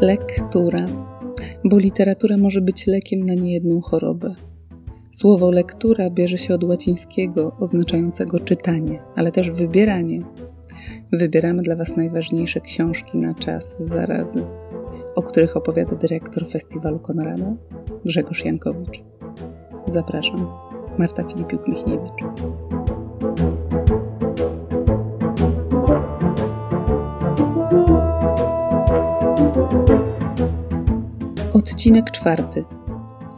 Lektura, bo literatura może być lekiem na niejedną chorobę. Słowo lektura bierze się od łacińskiego oznaczającego czytanie, ale też wybieranie. Wybieramy dla Was najważniejsze książki na czas zarazy, o których opowiada dyrektor festiwalu Konrada Grzegorz Jankowicz. Zapraszam, Marta Filipiuk-Michniewicz. Odcinek czwarty.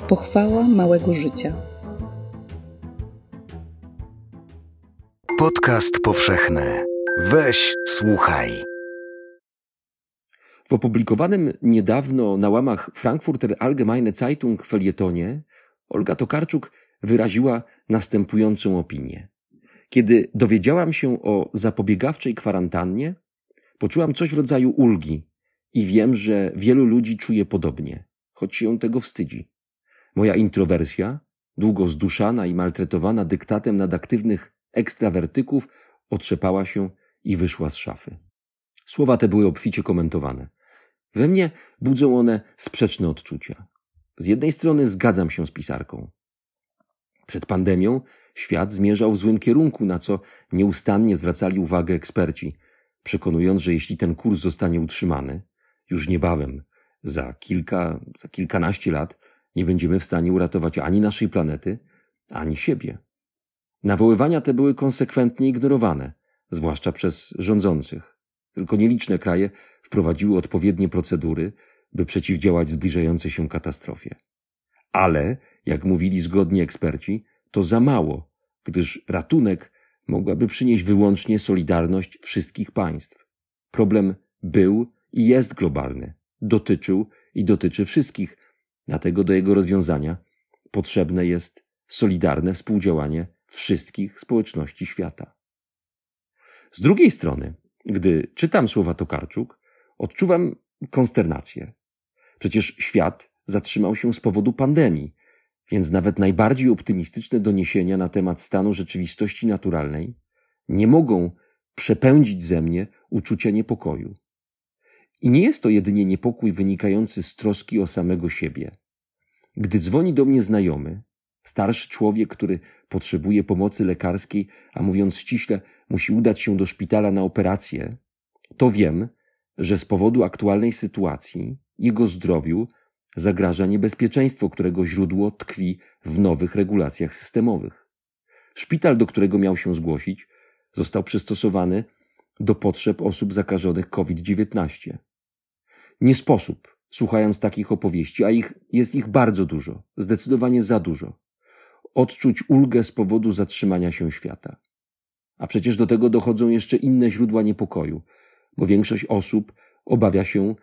Pochwała małego życia. Podcast powszechny. Weź, słuchaj. W opublikowanym niedawno na łamach Frankfurter Allgemeine Zeitung felietonie Olga Tokarczuk wyraziła następującą opinię. Kiedy dowiedziałam się o zapobiegawczej kwarantannie, poczułam coś w rodzaju ulgi i wiem, że wielu ludzi czuje podobnie, choć się tego wstydzi. Moja introwersja, długo zduszana i maltretowana dyktatem nadaktywnych ekstrawertyków, otrzepała się i wyszła z szafy. Słowa te były obficie komentowane. We mnie budzą one sprzeczne odczucia. Z jednej strony zgadzam się z pisarką. Przed pandemią świat zmierzał w złym kierunku, na co nieustannie zwracali uwagę eksperci, przekonując, że jeśli ten kurs zostanie utrzymany, już niebawem, za kilka, za kilkanaście lat, nie będziemy w stanie uratować ani naszej planety, ani siebie. Nawoływania te były konsekwentnie ignorowane, zwłaszcza przez rządzących. Tylko nieliczne kraje wprowadziły odpowiednie procedury, by przeciwdziałać zbliżającej się katastrofie. Ale, jak mówili zgodni eksperci, to za mało, gdyż ratunek mogłaby przynieść wyłącznie solidarność wszystkich państw. Problem był i jest globalny, dotyczył i dotyczy wszystkich, dlatego do jego rozwiązania potrzebne jest solidarne współdziałanie wszystkich społeczności świata. Z drugiej strony, gdy czytam słowa Tokarczuk, odczuwam konsternację. Przecież świat zatrzymał się z powodu pandemii, więc nawet najbardziej optymistyczne doniesienia na temat stanu rzeczywistości naturalnej nie mogą przepędzić ze mnie uczucia niepokoju. I nie jest to jedynie niepokój wynikający z troski o samego siebie. Gdy dzwoni do mnie znajomy, starszy człowiek, który potrzebuje pomocy lekarskiej, a mówiąc ściśle, musi udać się do szpitala na operację, to wiem, że z powodu aktualnej sytuacji jego zdrowiu zagraża niebezpieczeństwo, którego źródło tkwi w nowych regulacjach systemowych. Szpital, do którego miał się zgłosić, został przystosowany do potrzeb osób zakażonych COVID-19. Nie sposób, słuchając takich opowieści, a ich jest ich bardzo dużo, zdecydowanie za dużo, odczuć ulgę z powodu zatrzymania się świata. A przecież do tego dochodzą jeszcze inne źródła niepokoju, bo większość osób obawia się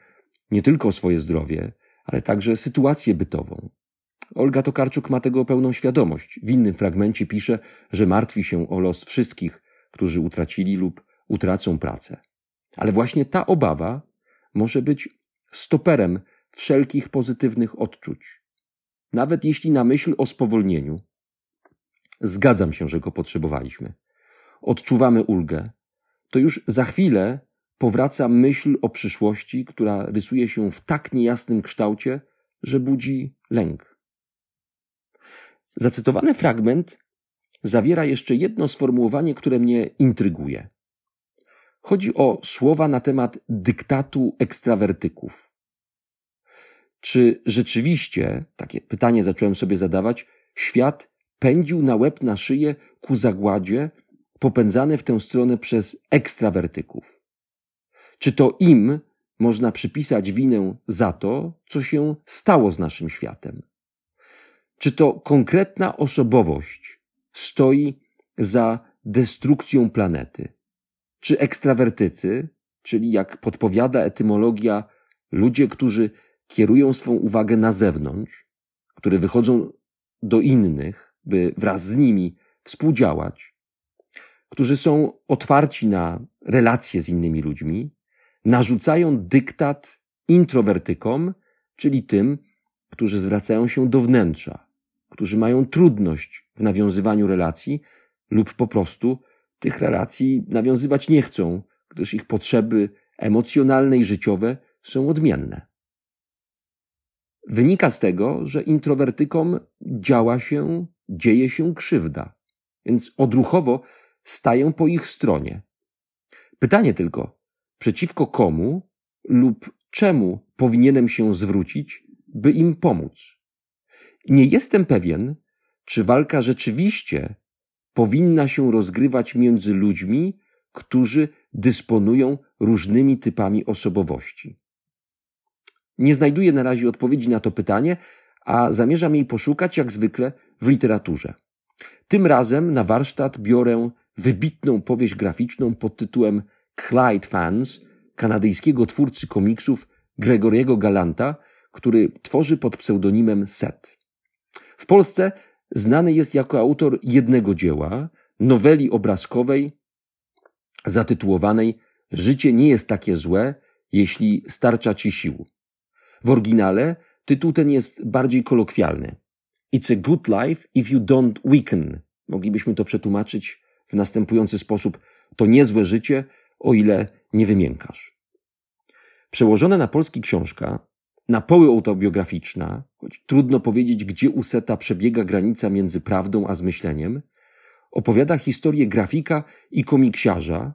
nie tylko o swoje zdrowie, ale także sytuację bytową. Olga Tokarczuk ma tego pełną świadomość. W innym fragmencie pisze, że martwi się o los wszystkich, którzy utracili lub utracą pracę. Ale właśnie ta obawa może być stoperem wszelkich pozytywnych odczuć. Nawet jeśli na myśl o spowolnieniu, zgadzam się, że go potrzebowaliśmy, odczuwamy ulgę, to już za chwilę powraca myśl o przyszłości, która rysuje się w tak niejasnym kształcie, że budzi lęk. Zacytowany fragment zawiera jeszcze jedno sformułowanie, które mnie intryguje. Chodzi o słowa na temat dyktatu ekstrawertyków. Czy rzeczywiście, takie pytanie zacząłem sobie zadawać, świat pędził na łeb na szyję ku zagładzie, popędzany w tę stronę przez ekstrawertyków? Czy to im można przypisać winę za to, co się stało z naszym światem? Czy to konkretna osobowość stoi za destrukcją planety? Czy ekstrawertycy, czyli jak podpowiada etymologia, ludzie, którzy kierują swą uwagę na zewnątrz, które wychodzą do innych, by wraz z nimi współdziałać, którzy są otwarci na relacje z innymi ludźmi, narzucają dyktat introwertykom, czyli tym, którzy zwracają się do wnętrza, którzy mają trudność w nawiązywaniu relacji lub po prostu tych relacji nawiązywać nie chcą, gdyż ich potrzeby emocjonalne i życiowe są odmienne. Wynika z tego, że introwertykom działa się, dzieje się krzywda, więc odruchowo stają po ich stronie. Pytanie tylko, przeciwko komu lub czemu powinienem się zwrócić, by im pomóc? Nie jestem pewien, czy walka rzeczywiście powinna się rozgrywać między ludźmi, którzy dysponują różnymi typami osobowości. Nie znajduję na razie odpowiedzi na to pytanie, a zamierzam jej poszukać jak zwykle w literaturze. Tym razem na warsztat biorę wybitną powieść graficzną pod tytułem Clyde Fans kanadyjskiego twórcy komiksów Gregoriego Galanta, który tworzy pod pseudonimem Set. W Polsce znany jest jako autor jednego dzieła, noweli obrazkowej zatytułowanej Życie nie jest takie złe, jeśli starcza ci sił. W oryginale tytuł ten jest bardziej kolokwialny. It's a good life if you don't weaken. Moglibyśmy to przetłumaczyć w następujący sposób. To niezłe życie, o ile nie wymiękasz. Przełożona na polski książka, na poły autobiograficzna, choć trudno powiedzieć, gdzie u Seta przebiega granica między prawdą a zmyśleniem, opowiada historię grafika i komiksiarza,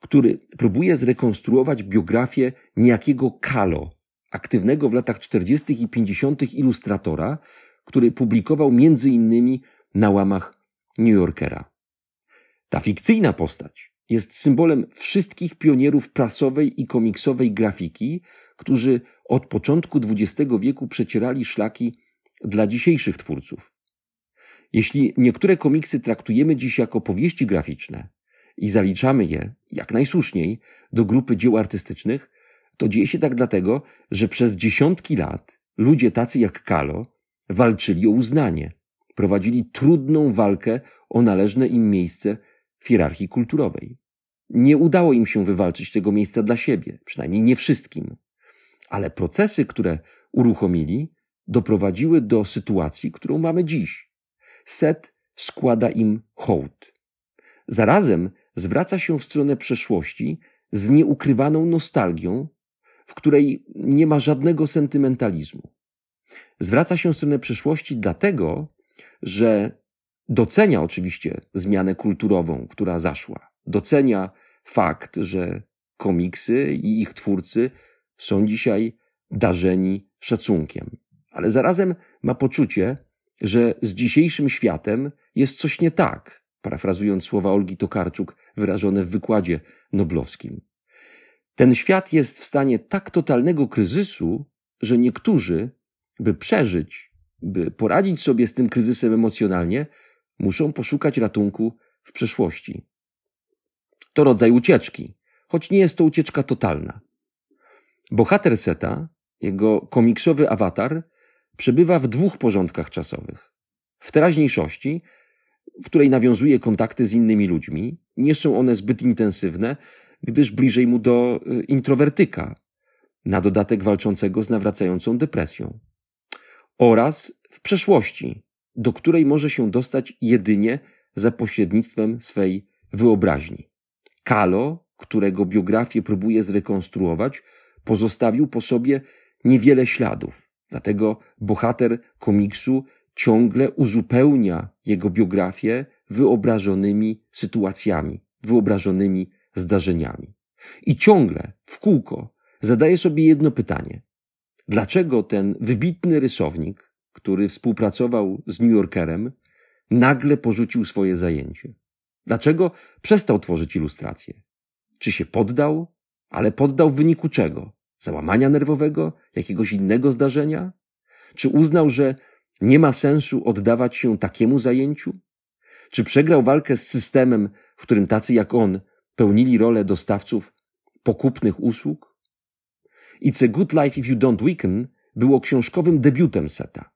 który próbuje zrekonstruować biografię niejakiego Kalo, aktywnego w latach 40. i 50. ilustratora, który publikował między innymi na łamach New Yorkera. Ta fikcyjna postać jest symbolem wszystkich pionierów prasowej i komiksowej grafiki, którzy od początku XX wieku przecierali szlaki dla dzisiejszych twórców. Jeśli niektóre komiksy traktujemy dziś jako powieści graficzne i zaliczamy je, jak najsłuszniej, do grupy dzieł artystycznych, to dzieje się tak dlatego, że przez dziesiątki lat ludzie tacy jak Kalo walczyli o uznanie, prowadzili trudną walkę o należne im miejsce w hierarchii kulturowej. Nie udało im się wywalczyć tego miejsca dla siebie, przynajmniej nie wszystkim. Ale procesy, które uruchomili, doprowadziły do sytuacji, którą mamy dziś. Set składa im hołd. Zarazem zwraca się w stronę przeszłości z nieukrywaną nostalgią, w której nie ma żadnego sentymentalizmu. Zwraca się w stronę przeszłości dlatego, że docenia oczywiście zmianę kulturową, która zaszła. Docenia fakt, że komiksy i ich twórcy są dzisiaj darzeni szacunkiem. Ale zarazem ma poczucie, że z dzisiejszym światem jest coś nie tak, parafrazując słowa Olgi Tokarczuk wyrażone w wykładzie noblowskim. Ten świat jest w stanie tak totalnego kryzysu, że niektórzy, by przeżyć, by poradzić sobie z tym kryzysem emocjonalnie, muszą poszukać ratunku w przeszłości. To rodzaj ucieczki, choć nie jest to ucieczka totalna. Bohater Seta, jego komiksowy awatar, przebywa w dwóch porządkach czasowych. W teraźniejszości, w której nawiązuje kontakty z innymi ludźmi, nie są one zbyt intensywne, gdyż bliżej mu do y, introwertyka, na dodatek walczącego z nawracającą depresją. Oraz w przeszłości, do której może się dostać jedynie za pośrednictwem swej wyobraźni. Kalo, którego biografię próbuje zrekonstruować, pozostawił po sobie niewiele śladów. Dlatego bohater komiksu ciągle uzupełnia jego biografię wyobrażonymi sytuacjami, wyobrażonymi zdarzeniami. I ciągle, w kółko, zadaje sobie jedno pytanie. Dlaczego ten wybitny rysownik, który współpracował z New Yorkerem, nagle porzucił swoje zajęcie? Dlaczego przestał tworzyć ilustracje? Czy się poddał? Ale poddał w wyniku czego? Załamania nerwowego? Jakiegoś innego zdarzenia? Czy uznał, że nie ma sensu oddawać się takiemu zajęciu? Czy przegrał walkę z systemem, w którym tacy jak on pełnili rolę dostawców pokupnych usług? It's a Good Life If You Don't Weaken było książkowym debiutem Seta.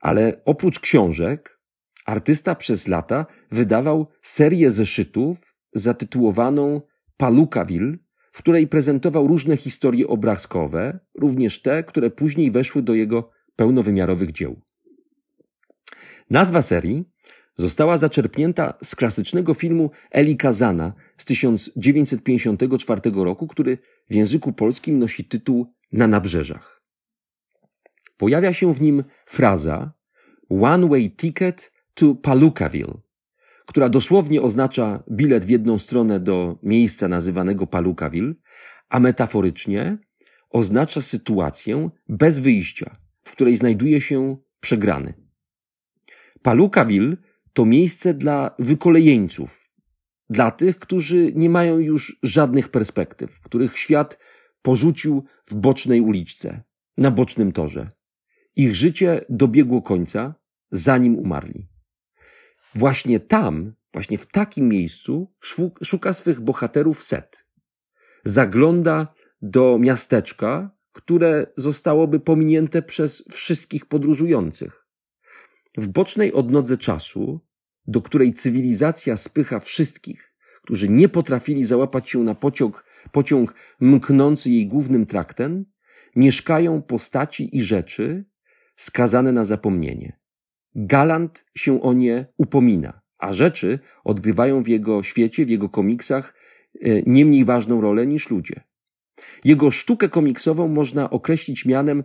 Ale oprócz książek, artysta przez lata wydawał serię zeszytów zatytułowaną Palukaville, w której prezentował różne historie obrazkowe, również te, które później weszły do jego pełnowymiarowych dzieł. Nazwa serii została zaczerpnięta z klasycznego filmu Eli Kazana z 1954 roku, który w języku polskim nosi tytuł Na nabrzeżach. Pojawia się w nim fraza One Way Ticket to Palookaville, która dosłownie oznacza bilet w jedną stronę do miejsca nazywanego Palookaville, a metaforycznie oznacza sytuację bez wyjścia, w której znajduje się przegrany. Palookaville to miejsce dla wykolejeńców, dla tych, którzy nie mają już żadnych perspektyw, których świat porzucił w bocznej uliczce, na bocznym torze. Ich życie dobiegło końca, zanim umarli. Właśnie tam, właśnie w takim miejscu szuka swych bohaterów Set. Zagląda do miasteczka, które zostałoby pominięte przez wszystkich podróżujących. W bocznej odnodze czasu, do której cywilizacja spycha wszystkich, którzy nie potrafili załapać się na pociąg, pociąg mknący jej głównym traktem, mieszkają postaci i rzeczy skazane na zapomnienie. Galant się o nie upomina, a rzeczy odgrywają w jego świecie, w jego komiksach e, nie mniej ważną rolę niż ludzie. Jego sztukę komiksową można określić mianem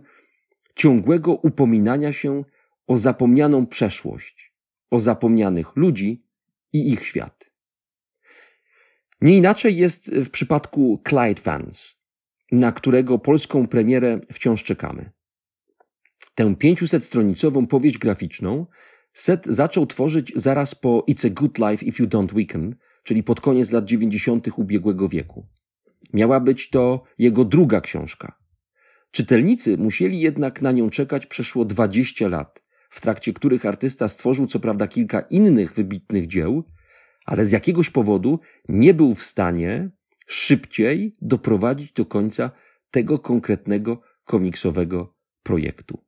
ciągłego upominania się o zapomnianą przeszłość, o zapomnianych ludzi i ich świat. Nie inaczej jest w przypadku Clyde Fans, na którego polską premierę wciąż czekamy. Tę 500-stronicową powieść graficzną Set zaczął tworzyć zaraz po It's a Good Life If You Don't Weaken, czyli pod koniec lat 90. ubiegłego wieku. Miała być to jego druga książka. Czytelnicy musieli jednak na nią czekać przeszło 20 lat, w trakcie których artysta stworzył co prawda kilka innych wybitnych dzieł, ale z jakiegoś powodu nie był w stanie szybciej doprowadzić do końca tego konkretnego komiksowego projektu.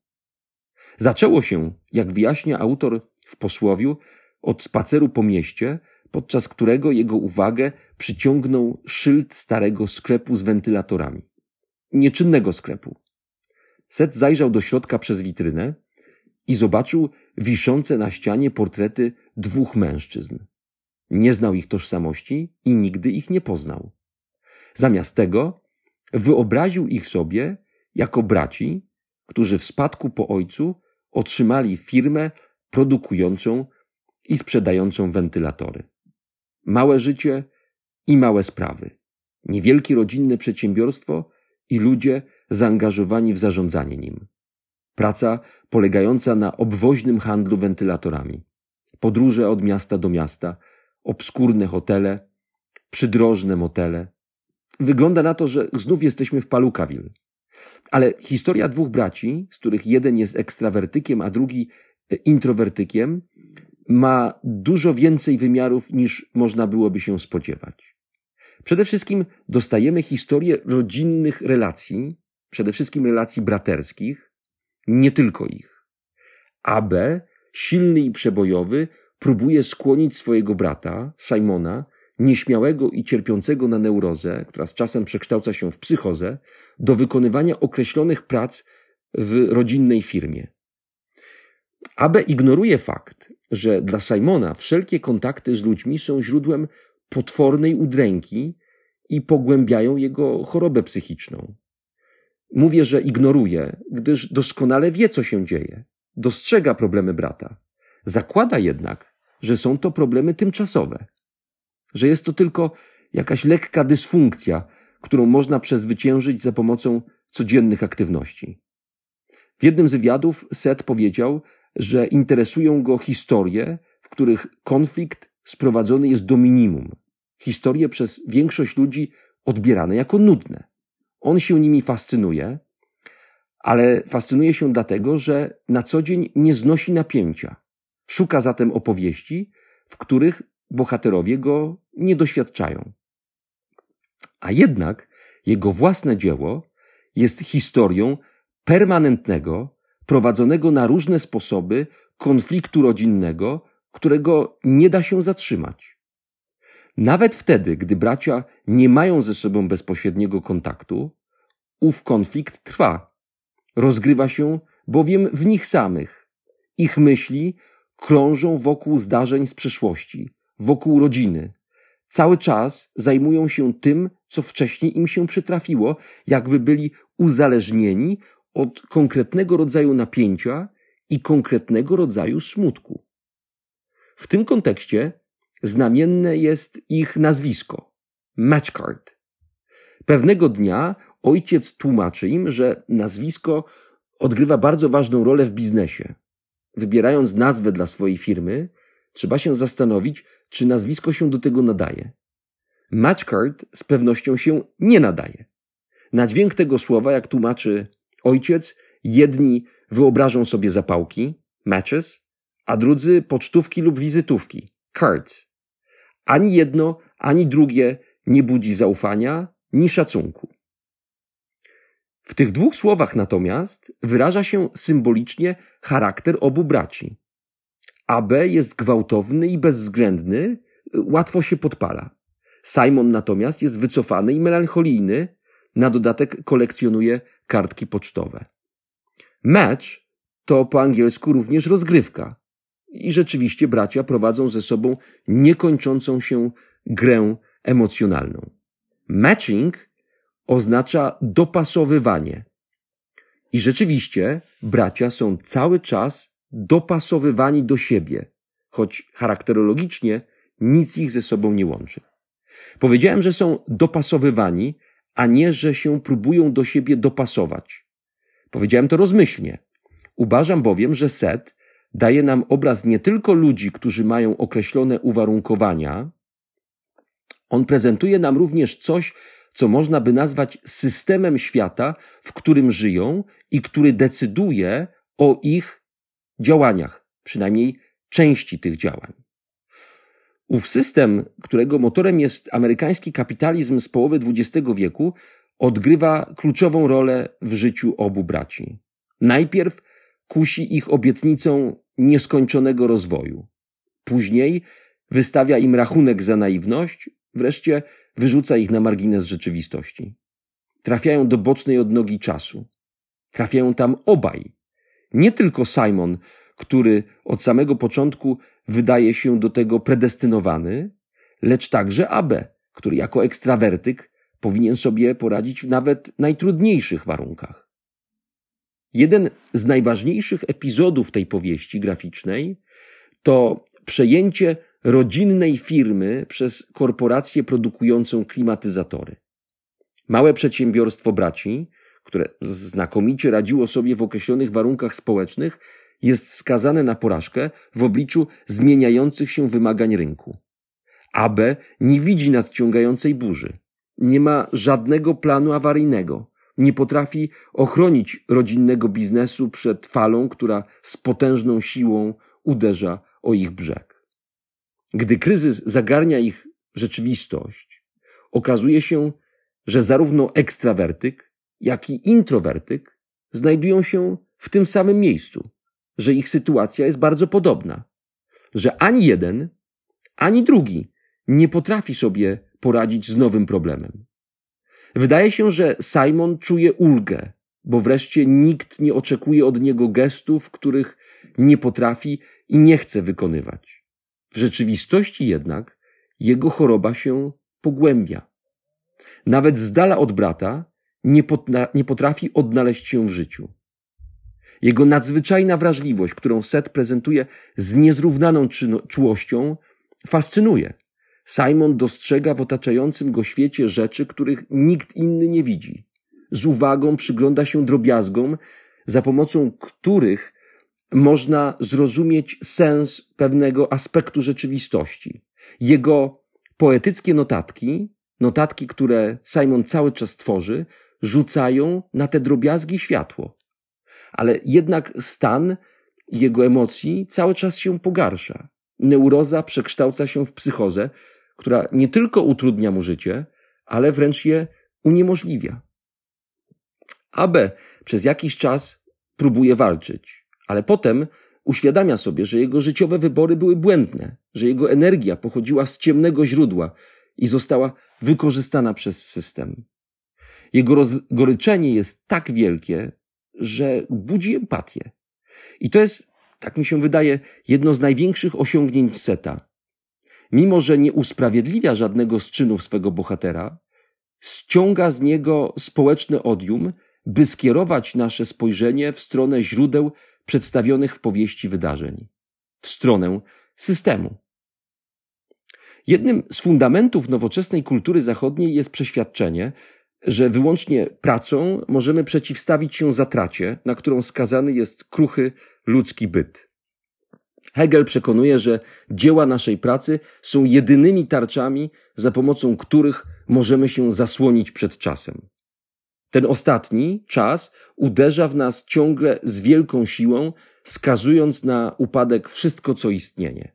Zaczęło się, jak wyjaśnia autor w posłowiu, od spaceru po mieście, podczas którego jego uwagę przyciągnął szyld starego sklepu z wentylatorami. Nieczynnego sklepu. Set zajrzał do środka przez witrynę i zobaczył wiszące na ścianie portrety dwóch mężczyzn. Nie znał ich tożsamości i nigdy ich nie poznał. Zamiast tego wyobraził ich sobie jako braci, którzy w spadku po ojcu otrzymali firmę produkującą i sprzedającą wentylatory. Małe życie i małe sprawy. Niewielkie rodzinne przedsiębiorstwo i ludzie zaangażowani w zarządzanie nim. Praca polegająca na obwoźnym handlu wentylatorami. Podróże od miasta do miasta, obskurne hotele, przydrożne motele. Wygląda na to, że znów jesteśmy w Palukaville. Ale historia dwóch braci, z których jeden jest ekstrawertykiem, a drugi e, introwertykiem, ma dużo więcej wymiarów niż można byłoby się spodziewać. Przede wszystkim dostajemy historię rodzinnych relacji, przede wszystkim relacji braterskich, nie tylko ich. AB, silny i przebojowy, próbuje skłonić swojego brata, Simona, nieśmiałego i cierpiącego na neurozę, która z czasem przekształca się w psychozę, do wykonywania określonych prac w rodzinnej firmie. Abe ignoruje fakt, że dla Simona wszelkie kontakty z ludźmi są źródłem potwornej udręki i pogłębiają jego chorobę psychiczną. Mówię, że ignoruje, gdyż doskonale wie, co się dzieje. Dostrzega problemy brata. Zakłada jednak, że są to problemy tymczasowe, że jest to tylko jakaś lekka dysfunkcja, którą można przezwyciężyć za pomocą codziennych aktywności. W jednym z wywiadów Seth powiedział, że interesują go historie, w których konflikt sprowadzony jest do minimum. Historie przez większość ludzi odbierane jako nudne. On się nimi fascynuje, ale fascynuje się dlatego, że na co dzień nie znosi napięcia. Szuka zatem opowieści, w których bohaterowie go nie doświadczają. A jednak jego własne dzieło jest historią permanentnego, prowadzonego na różne sposoby konfliktu rodzinnego, którego nie da się zatrzymać. Nawet wtedy, gdy bracia nie mają ze sobą bezpośredniego kontaktu, ów konflikt trwa. Rozgrywa się bowiem w nich samych. Ich myśli krążą wokół zdarzeń z przeszłości, wokół rodziny. Cały czas zajmują się tym, co wcześniej im się przytrafiło, jakby byli uzależnieni od konkretnego rodzaju napięcia i konkretnego rodzaju smutku. W tym kontekście znamienne jest ich nazwisko Matchcard. Pewnego dnia ojciec tłumaczy im, że nazwisko odgrywa bardzo ważną rolę w biznesie. Wybierając nazwę dla swojej firmy, trzeba się zastanowić, czy nazwisko się do tego nadaje. Matchcard z pewnością się nie nadaje. Na dźwięk tego słowa, jak tłumaczy ojciec, jedni wyobrażą sobie zapałki, matches, a drudzy pocztówki lub wizytówki, cards. Ani jedno, ani drugie nie budzi zaufania ni szacunku. W tych dwóch słowach natomiast wyraża się symbolicznie charakter obu braci. AB jest gwałtowny i bezwzględny, łatwo się podpala. Simon natomiast jest wycofany i melancholijny, na dodatek kolekcjonuje kartki pocztowe. Match to po angielsku również rozgrywka. I rzeczywiście bracia prowadzą ze sobą niekończącą się grę emocjonalną. Matching oznacza dopasowywanie. I rzeczywiście bracia są cały czas dopasowywani do siebie, choć charakterologicznie nic ich ze sobą nie łączy. Powiedziałem, że są dopasowywani, a nie, że się próbują do siebie dopasować. Powiedziałem to rozmyślnie. Uważam bowiem, że set daje nam obraz nie tylko ludzi, którzy mają określone uwarunkowania, on prezentuje nam również coś, co można by nazwać systemem świata, w którym żyją i który decyduje o ich działaniach, przynajmniej części tych działań. Ów system, którego motorem jest amerykański kapitalizm z połowy XX wieku, odgrywa kluczową rolę w życiu obu braci. Najpierw kusi ich obietnicą nieskończonego rozwoju. Później wystawia im rachunek za naiwność, wreszcie wyrzuca ich na margines rzeczywistości. Trafiają do bocznej odnogi czasu. Trafiają tam obaj. Nie tylko Simon, który od samego początku wydaje się do tego predestynowany, lecz także Abe, który jako ekstrawertyk powinien sobie poradzić w nawet najtrudniejszych warunkach. Jeden z najważniejszych epizodów tej powieści graficznej to przejęcie rodzinnej firmy przez korporację produkującą klimatyzatory. Małe przedsiębiorstwo braci, które znakomicie radziło sobie w określonych warunkach społecznych, jest skazane na porażkę w obliczu zmieniających się wymagań rynku. AB nie widzi nadciągającej burzy. Nie ma żadnego planu awaryjnego. Nie potrafi ochronić rodzinnego biznesu przed falą, która z potężną siłą uderza o ich brzeg. Gdy kryzys zagarnia ich rzeczywistość, okazuje się, że zarówno ekstrawertyk, jak i introwertyk znajdują się w tym samym miejscu, że ich sytuacja jest bardzo podobna, że ani jeden, ani drugi nie potrafi sobie poradzić z nowym problemem. Wydaje się, że Simon czuje ulgę, bo wreszcie nikt nie oczekuje od niego gestów, których nie potrafi i nie chce wykonywać. W rzeczywistości jednak jego choroba się pogłębia. Nawet z dala od brata nie, nie potrafi odnaleźć się w życiu. Jego nadzwyczajna wrażliwość, którą Set prezentuje z niezrównaną czułością, fascynuje. Simon dostrzega w otaczającym go świecie rzeczy, których nikt inny nie widzi. Z uwagą przygląda się drobiazgom, za pomocą których można zrozumieć sens pewnego aspektu rzeczywistości. Jego poetyckie notatki, notatki, które Simon cały czas tworzy, rzucają na te drobiazgi światło. Ale jednak stan jego emocji cały czas się pogarsza. Neuroza przekształca się w psychozę, która nie tylko utrudnia mu życie, ale wręcz je uniemożliwia. Abe przez jakiś czas próbuje walczyć, ale potem uświadamia sobie, że jego życiowe wybory były błędne, że jego energia pochodziła z ciemnego źródła i została wykorzystana przez system. Jego rozgoryczenie jest tak wielkie, że budzi empatię. I to jest tak mi się wydaje, jedno z największych osiągnięć Seta. Mimo, że nie usprawiedliwia żadnego z czynów swego bohatera, ściąga z niego społeczne odium, by skierować nasze spojrzenie w stronę źródeł przedstawionych w powieści wydarzeń, w stronę systemu. Jednym z fundamentów nowoczesnej kultury zachodniej jest przeświadczenie, że wyłącznie pracą możemy przeciwstawić się zatracie, na którą skazany jest kruchy ludzki byt. Hegel przekonuje, że dzieła naszej pracy są jedynymi tarczami, za pomocą których możemy się zasłonić przed czasem. Ten ostatni czas uderza w nas ciągle z wielką siłą, skazując na upadek wszystko, co istnieje.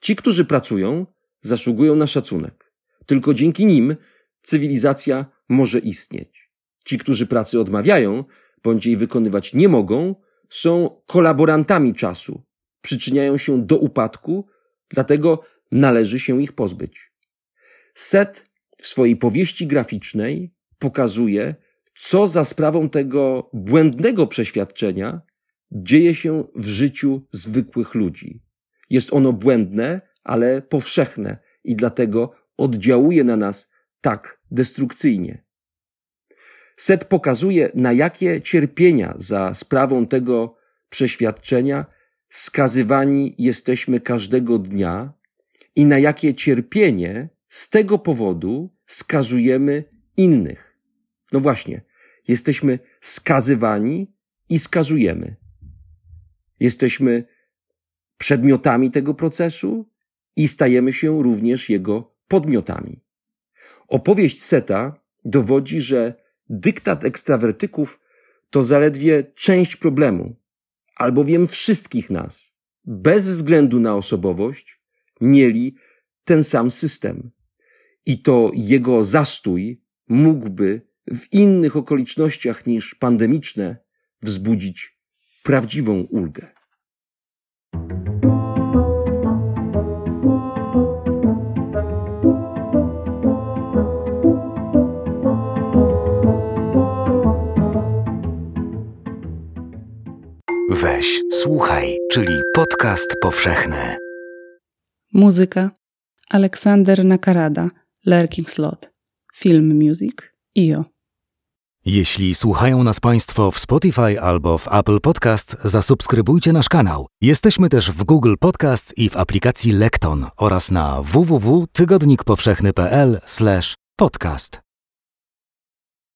Ci, którzy pracują, zasługują na szacunek. Tylko dzięki nim cywilizacja może istnieć. Ci, którzy pracy odmawiają, bądź jej wykonywać nie mogą, są kolaborantami czasu, przyczyniają się do upadku, dlatego należy się ich pozbyć. Set w swojej powieści graficznej pokazuje, co za sprawą tego błędnego przeświadczenia dzieje się w życiu zwykłych ludzi. Jest ono błędne, ale powszechne i dlatego oddziałuje na nas tak destrukcyjnie. Set pokazuje, na jakie cierpienia za sprawą tego przeświadczenia skazywani jesteśmy każdego dnia i na jakie cierpienie z tego powodu skazujemy innych. No właśnie, jesteśmy skazywani i skazujemy. Jesteśmy przedmiotami tego procesu i stajemy się również jego podmiotami. Opowieść Seta dowodzi, że dyktat ekstrawertyków to zaledwie część problemu, albowiem wszystkich nas, bez względu na osobowość, mieli ten sam system. I to jego zastój mógłby w innych okolicznościach niż pandemiczne wzbudzić prawdziwą ulgę. Weź, słuchaj, czyli podcast powszechny. Muzyka Aleksander Nakarada, Lurking Slot. Film Music IO. Jeśli słuchają nas Państwo w Spotify albo w Apple Podcast, zasubskrybujcie nasz kanał. Jesteśmy też w Google Podcast i w aplikacji Lekton oraz na www.tygodnikpowszechny.pl/podcast.